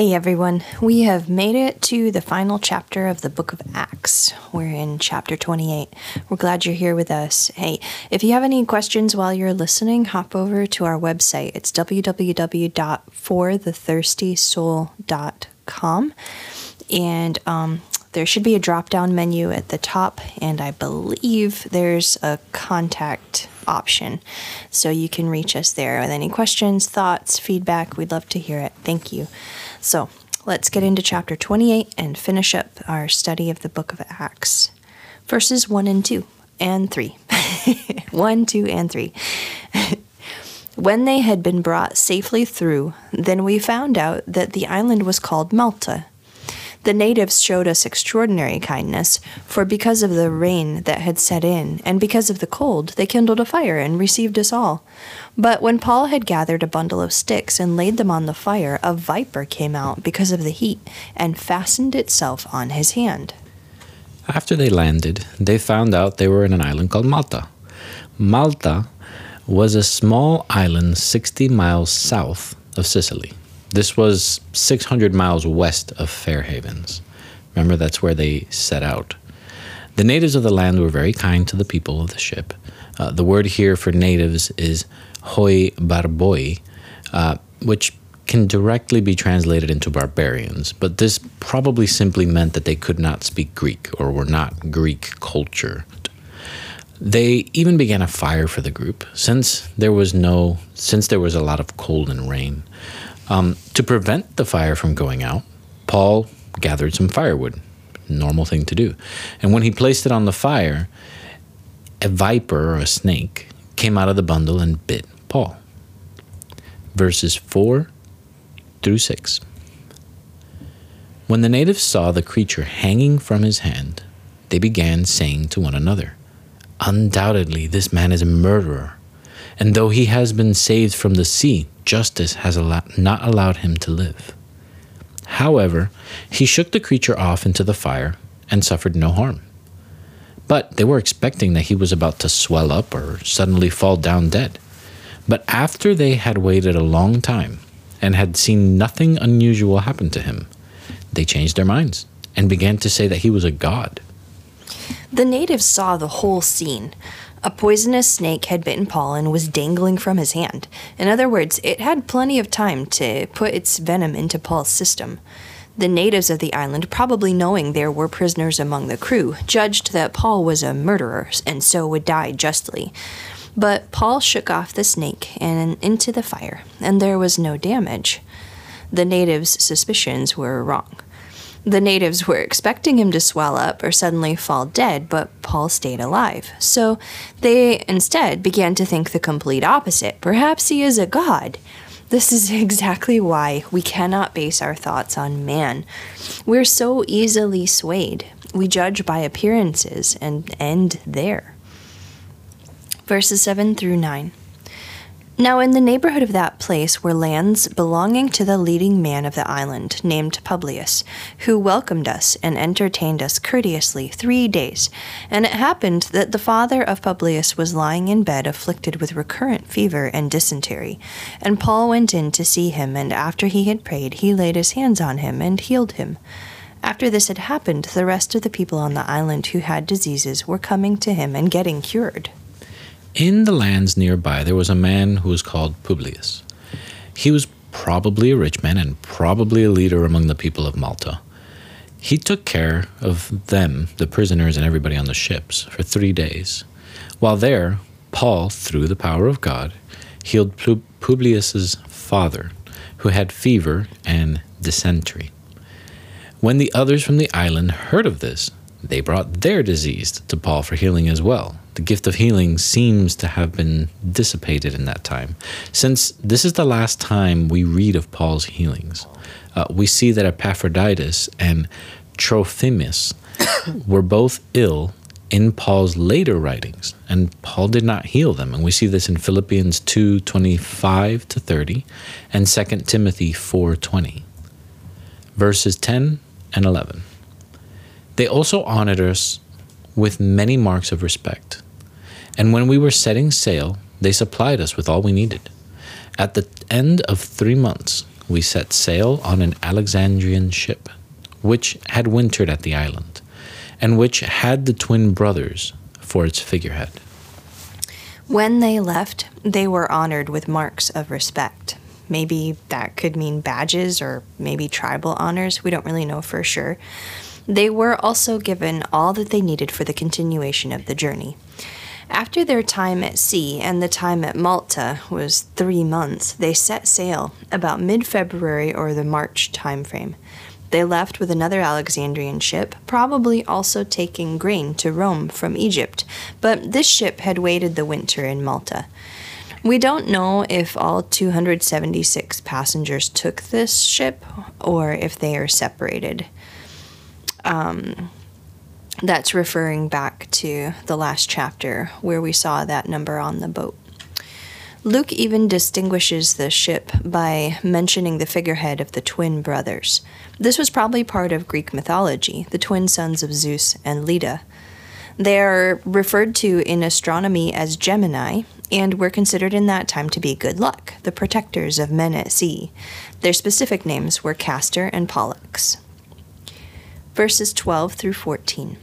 Hey everyone, we have made it to the final chapter of the book of Acts. We're in chapter 28. We're glad you're here with us. Hey, if you have any questions while you're listening, hop over to our website. It's www.forthethirstysoul.com. And um, there should be a drop down menu at the top, and I believe there's a contact option. So you can reach us there with any questions, thoughts, feedback. We'd love to hear it. Thank you. So let's get into chapter 28 and finish up our study of the book of Acts. Verses 1 and 2 and 3. 1, 2, and 3. when they had been brought safely through, then we found out that the island was called Malta the natives showed us extraordinary kindness, for because of the rain that had set in, and because of the cold, they kindled a fire and received us all. But when Paul had gathered a bundle of sticks and laid them on the fire, a viper came out because of the heat and fastened itself on his hand. After they landed, they found out they were in an island called Malta. Malta was a small island 60 miles south of Sicily. This was 600 miles west of Fair Havens. Remember, that's where they set out. The natives of the land were very kind to the people of the ship. Uh, the word here for natives is hoi barboi, uh, which can directly be translated into barbarians, but this probably simply meant that they could not speak Greek or were not Greek cultured. They even began a fire for the group since there was no since there was a lot of cold and rain. Um, to prevent the fire from going out, Paul gathered some firewood, normal thing to do. And when he placed it on the fire, a viper or a snake came out of the bundle and bit Paul. Verses 4 through 6. When the natives saw the creature hanging from his hand, they began saying to one another, Undoubtedly, this man is a murderer and though he has been saved from the sea, justice has not allowed him to live. However, he shook the creature off into the fire and suffered no harm. But they were expecting that he was about to swell up or suddenly fall down dead. But after they had waited a long time and had seen nothing unusual happen to him, they changed their minds and began to say that he was a god. The natives saw the whole scene. A poisonous snake had bitten Paul and was dangling from his hand. In other words, it had plenty of time to put its venom into Paul's system. The natives of the island, probably knowing there were prisoners among the crew, judged that Paul was a murderer and so would die justly. But Paul shook off the snake and into the fire, and there was no damage. The natives' suspicions were wrong. The natives were expecting him to swell up or suddenly fall dead, but Paul stayed alive. So they instead began to think the complete opposite. Perhaps he is a god. This is exactly why we cannot base our thoughts on man. We're so easily swayed. We judge by appearances and end there. Verses 7 through 9. Now, in the neighborhood of that place were lands belonging to the leading man of the island, named Publius, who welcomed us and entertained us courteously three days. And it happened that the father of Publius was lying in bed afflicted with recurrent fever and dysentery. And Paul went in to see him, and after he had prayed, he laid his hands on him and healed him. After this had happened, the rest of the people on the island who had diseases were coming to him and getting cured. In the lands nearby, there was a man who was called Publius. He was probably a rich man and probably a leader among the people of Malta. He took care of them, the prisoners, and everybody on the ships for three days. While there, Paul, through the power of God, healed Publius's father, who had fever and dysentery. When the others from the island heard of this, they brought their disease to Paul for healing as well. The gift of healing seems to have been dissipated in that time. Since this is the last time we read of Paul's healings, uh, we see that Epaphroditus and Trophimus were both ill in Paul's later writings, and Paul did not heal them. And we see this in Philippians 2 25 to 30 and 2 Timothy 4 20, verses 10 and 11. They also honored us with many marks of respect. And when we were setting sail, they supplied us with all we needed. At the end of three months, we set sail on an Alexandrian ship, which had wintered at the island, and which had the twin brothers for its figurehead. When they left, they were honored with marks of respect. Maybe that could mean badges or maybe tribal honors. We don't really know for sure. They were also given all that they needed for the continuation of the journey. After their time at sea and the time at Malta was three months, they set sail about mid February or the March timeframe. They left with another Alexandrian ship, probably also taking grain to Rome from Egypt, but this ship had waited the winter in Malta. We don't know if all 276 passengers took this ship or if they are separated. Um, that's referring back to the last chapter where we saw that number on the boat. Luke even distinguishes the ship by mentioning the figurehead of the twin brothers. This was probably part of Greek mythology, the twin sons of Zeus and Leda. They are referred to in astronomy as Gemini and were considered in that time to be good luck, the protectors of men at sea. Their specific names were Castor and Pollux. Verses 12 through 14.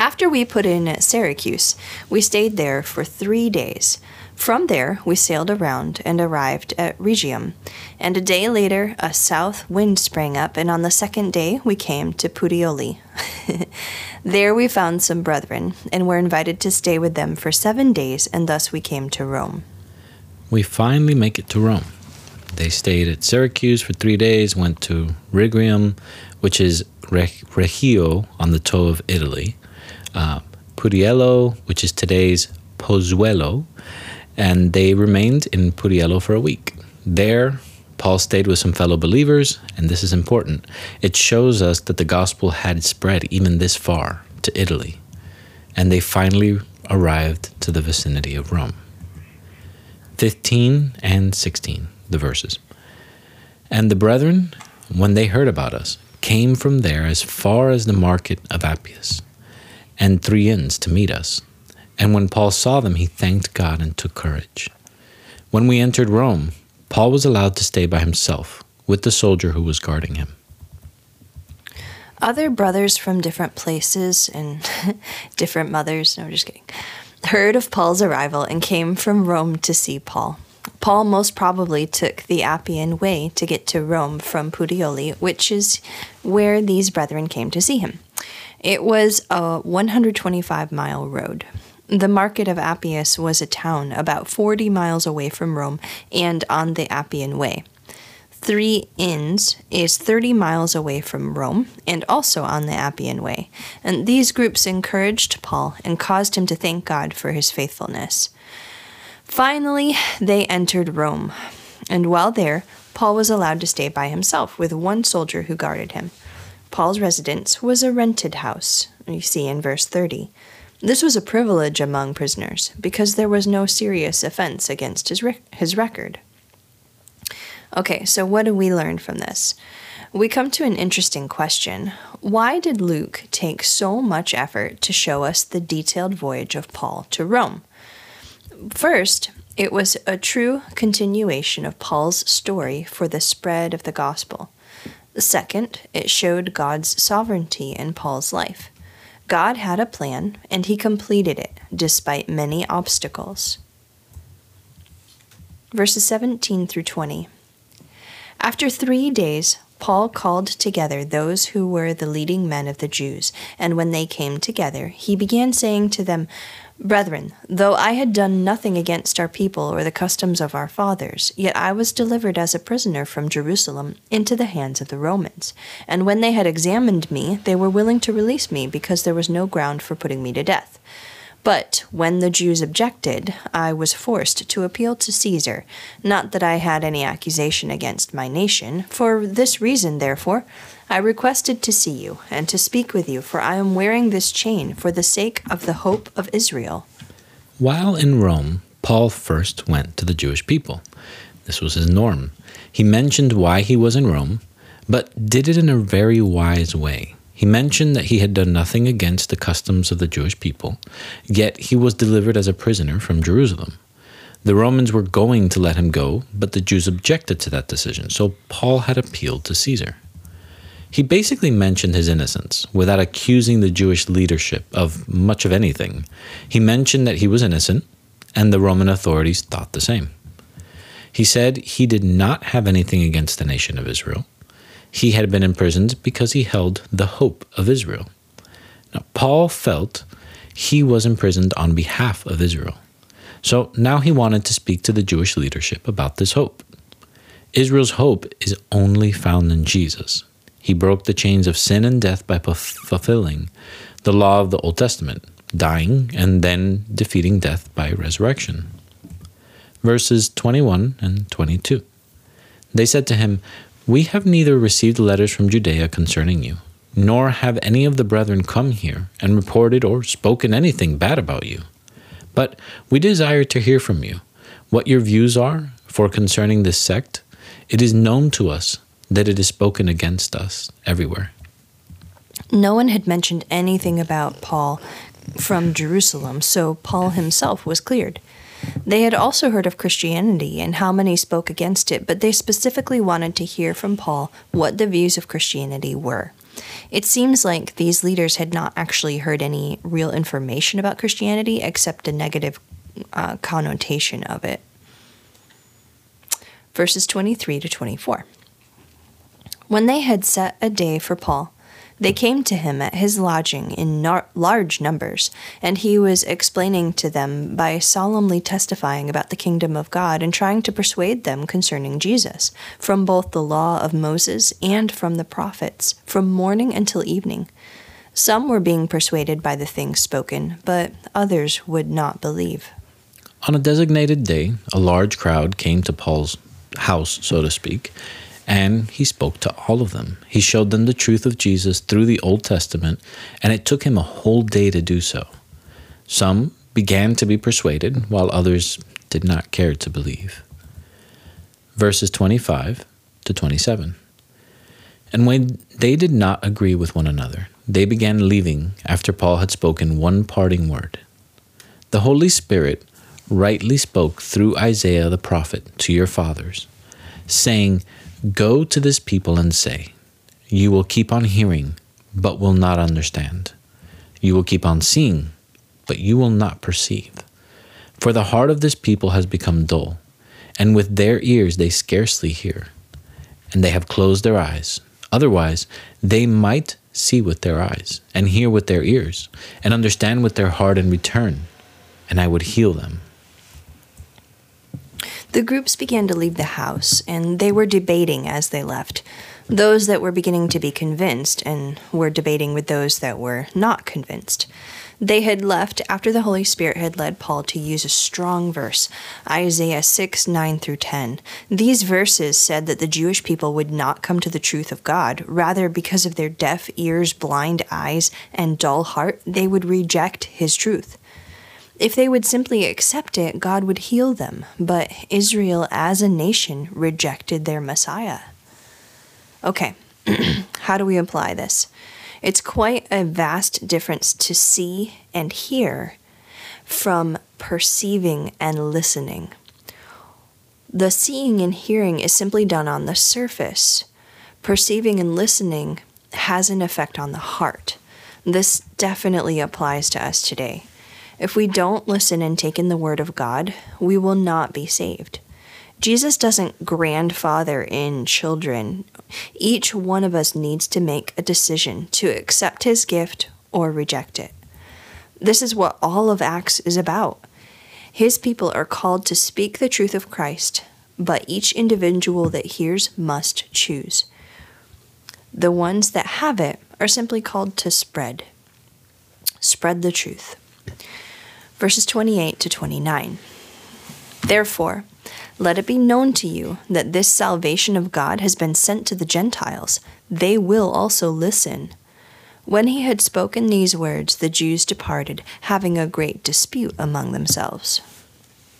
After we put in at Syracuse, we stayed there for three days. From there, we sailed around and arrived at Rhegium. And a day later, a south wind sprang up, and on the second day, we came to Puteoli. there we found some brethren, and were invited to stay with them for seven days, and thus we came to Rome. We finally make it to Rome. They stayed at Syracuse for three days, went to Rhegium, which is Reggio on the toe of Italy, uh, Puteoli, which is today's Pozzuoli, and they remained in Puteoli for a week. There, Paul stayed with some fellow believers, and this is important. It shows us that the gospel had spread even this far to Italy, and they finally arrived to the vicinity of Rome. 15 and 16, the verses. And the brethren, when they heard about us, came from there as far as the market of Appius and three inns to meet us and when Paul saw them, he thanked God and took courage. When we entered Rome, Paul was allowed to stay by himself with the soldier who was guarding him. Other brothers from different places and different mothers, no, just kidding, heard of Paul's arrival and came from Rome to see Paul. Paul most probably took the Appian Way to get to Rome from Puteoli, which is where these brethren came to see him. It was a 125 mile road. The market of Appius was a town about 40 miles away from Rome and on the Appian Way. Three Inns is 30 miles away from Rome and also on the Appian Way, and these groups encouraged Paul and caused him to thank God for his faithfulness. Finally, they entered Rome, and while there, Paul was allowed to stay by himself with one soldier who guarded him. Paul's residence was a rented house, you see in verse 30. This was a privilege among prisoners because there was no serious offense against his, rec- his record. Okay, so what do we learn from this? We come to an interesting question. Why did Luke take so much effort to show us the detailed voyage of Paul to Rome? First, it was a true continuation of Paul's story for the spread of the gospel. Second, it showed God's sovereignty in Paul's life. God had a plan, and he completed it despite many obstacles. Verses 17 through 20. After three days, Paul called together those who were the leading men of the Jews, and when they came together, he began saying to them, Brethren, though I had done nothing against our people or the customs of our fathers, yet I was delivered as a prisoner from Jerusalem into the hands of the Romans. And when they had examined me, they were willing to release me because there was no ground for putting me to death. But when the Jews objected, I was forced to appeal to Caesar. Not that I had any accusation against my nation. For this reason, therefore, I requested to see you and to speak with you, for I am wearing this chain for the sake of the hope of Israel. While in Rome, Paul first went to the Jewish people. This was his norm. He mentioned why he was in Rome, but did it in a very wise way. He mentioned that he had done nothing against the customs of the Jewish people, yet he was delivered as a prisoner from Jerusalem. The Romans were going to let him go, but the Jews objected to that decision, so Paul had appealed to Caesar. He basically mentioned his innocence without accusing the Jewish leadership of much of anything. He mentioned that he was innocent, and the Roman authorities thought the same. He said he did not have anything against the nation of Israel. He had been imprisoned because he held the hope of Israel. Now, Paul felt he was imprisoned on behalf of Israel. So now he wanted to speak to the Jewish leadership about this hope. Israel's hope is only found in Jesus. He broke the chains of sin and death by fulfilling the law of the Old Testament, dying and then defeating death by resurrection. Verses 21 and 22. They said to him, We have neither received letters from Judea concerning you, nor have any of the brethren come here and reported or spoken anything bad about you. But we desire to hear from you what your views are for concerning this sect. It is known to us that it is spoken against us everywhere. No one had mentioned anything about Paul from Jerusalem, so Paul himself was cleared. They had also heard of Christianity and how many spoke against it, but they specifically wanted to hear from Paul what the views of Christianity were. It seems like these leaders had not actually heard any real information about Christianity except a negative uh, connotation of it. Verses 23 to 24. When they had set a day for Paul, they came to him at his lodging in nar- large numbers, and he was explaining to them by solemnly testifying about the kingdom of God and trying to persuade them concerning Jesus, from both the law of Moses and from the prophets, from morning until evening. Some were being persuaded by the things spoken, but others would not believe. On a designated day, a large crowd came to Paul's house, so to speak, and he spoke to all of them. He showed them the truth of Jesus through the Old Testament, and it took him a whole day to do so. Some began to be persuaded, while others did not care to believe. Verses 25 to 27. And when they did not agree with one another, they began leaving after Paul had spoken one parting word. The Holy Spirit rightly spoke through Isaiah the prophet to your fathers, saying, Go to this people and say, You will keep on hearing, but will not understand. You will keep on seeing, but you will not perceive. For the heart of this people has become dull, and with their ears they scarcely hear, and they have closed their eyes. Otherwise, they might see with their eyes, and hear with their ears, and understand with their heart and return, and I would heal them. The groups began to leave the house, and they were debating as they left. Those that were beginning to be convinced and were debating with those that were not convinced. They had left after the Holy Spirit had led Paul to use a strong verse, Isaiah 6 9 through 10. These verses said that the Jewish people would not come to the truth of God. Rather, because of their deaf ears, blind eyes, and dull heart, they would reject his truth. If they would simply accept it, God would heal them. But Israel as a nation rejected their Messiah. Okay, how do we apply this? It's quite a vast difference to see and hear from perceiving and listening. The seeing and hearing is simply done on the surface. Perceiving and listening has an effect on the heart. This definitely applies to us today. If we don't listen and take in the Word of God, we will not be saved. Jesus doesn't grandfather in children. Each one of us needs to make a decision to accept his gift or reject it. This is what all of Acts is about. His people are called to speak the truth of Christ, but each individual that hears must choose. The ones that have it are simply called to spread. Spread the truth verses 28 to 29. Therefore, let it be known to you that this salvation of God has been sent to the Gentiles. They will also listen. When he had spoken these words, the Jews departed, having a great dispute among themselves.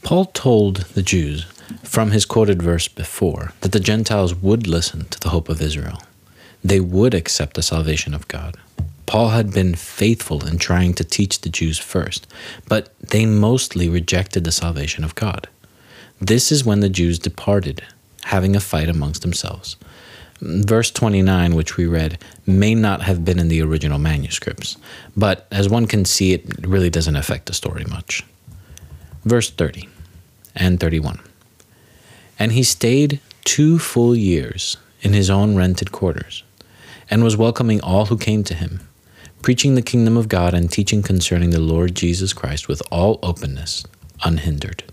Paul told the Jews, from his quoted verse before, that the Gentiles would listen to the hope of Israel. They would accept the salvation of God. Paul had been faithful in trying to teach the Jews first, but they mostly rejected the salvation of God. This is when the Jews departed, having a fight amongst themselves. Verse 29, which we read, may not have been in the original manuscripts, but as one can see, it really doesn't affect the story much. Verse 30 and 31. And he stayed two full years in his own rented quarters, and was welcoming all who came to him, preaching the kingdom of God and teaching concerning the Lord Jesus Christ with all openness, unhindered.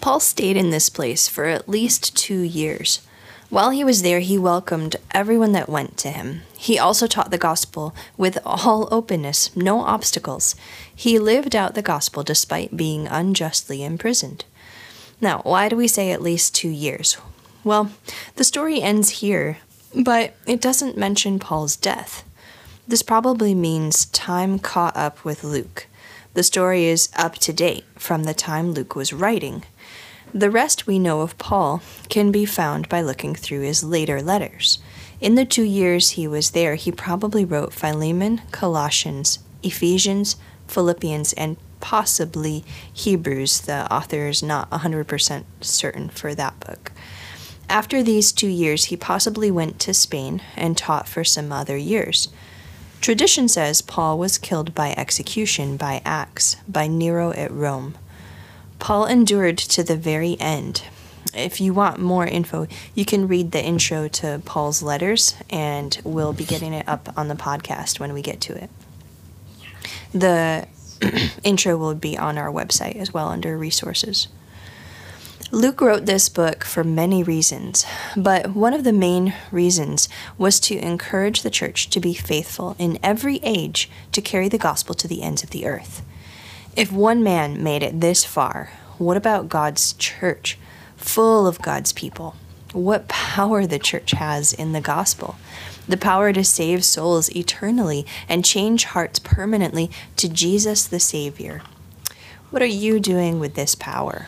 Paul stayed in this place for at least two years. While he was there, he welcomed everyone that went to him. He also taught the gospel with all openness, no obstacles. He lived out the gospel despite being unjustly imprisoned. Now, why do we say at least two years? Well, the story ends here, but it doesn't mention Paul's death. This probably means time caught up with Luke. The story is up to date from the time Luke was writing. The rest we know of Paul can be found by looking through his later letters. In the two years he was there, he probably wrote Philemon, Colossians, Ephesians, Philippians, and possibly Hebrews. The author is not 100% certain for that book. After these two years, he possibly went to Spain and taught for some other years. Tradition says Paul was killed by execution by axe by Nero at Rome. Paul endured to the very end. If you want more info, you can read the intro to Paul's letters, and we'll be getting it up on the podcast when we get to it. The intro will be on our website as well under resources. Luke wrote this book for many reasons, but one of the main reasons was to encourage the church to be faithful in every age to carry the gospel to the ends of the earth. If one man made it this far, what about God's church, full of God's people? What power the church has in the gospel. The power to save souls eternally and change hearts permanently to Jesus the Savior. What are you doing with this power?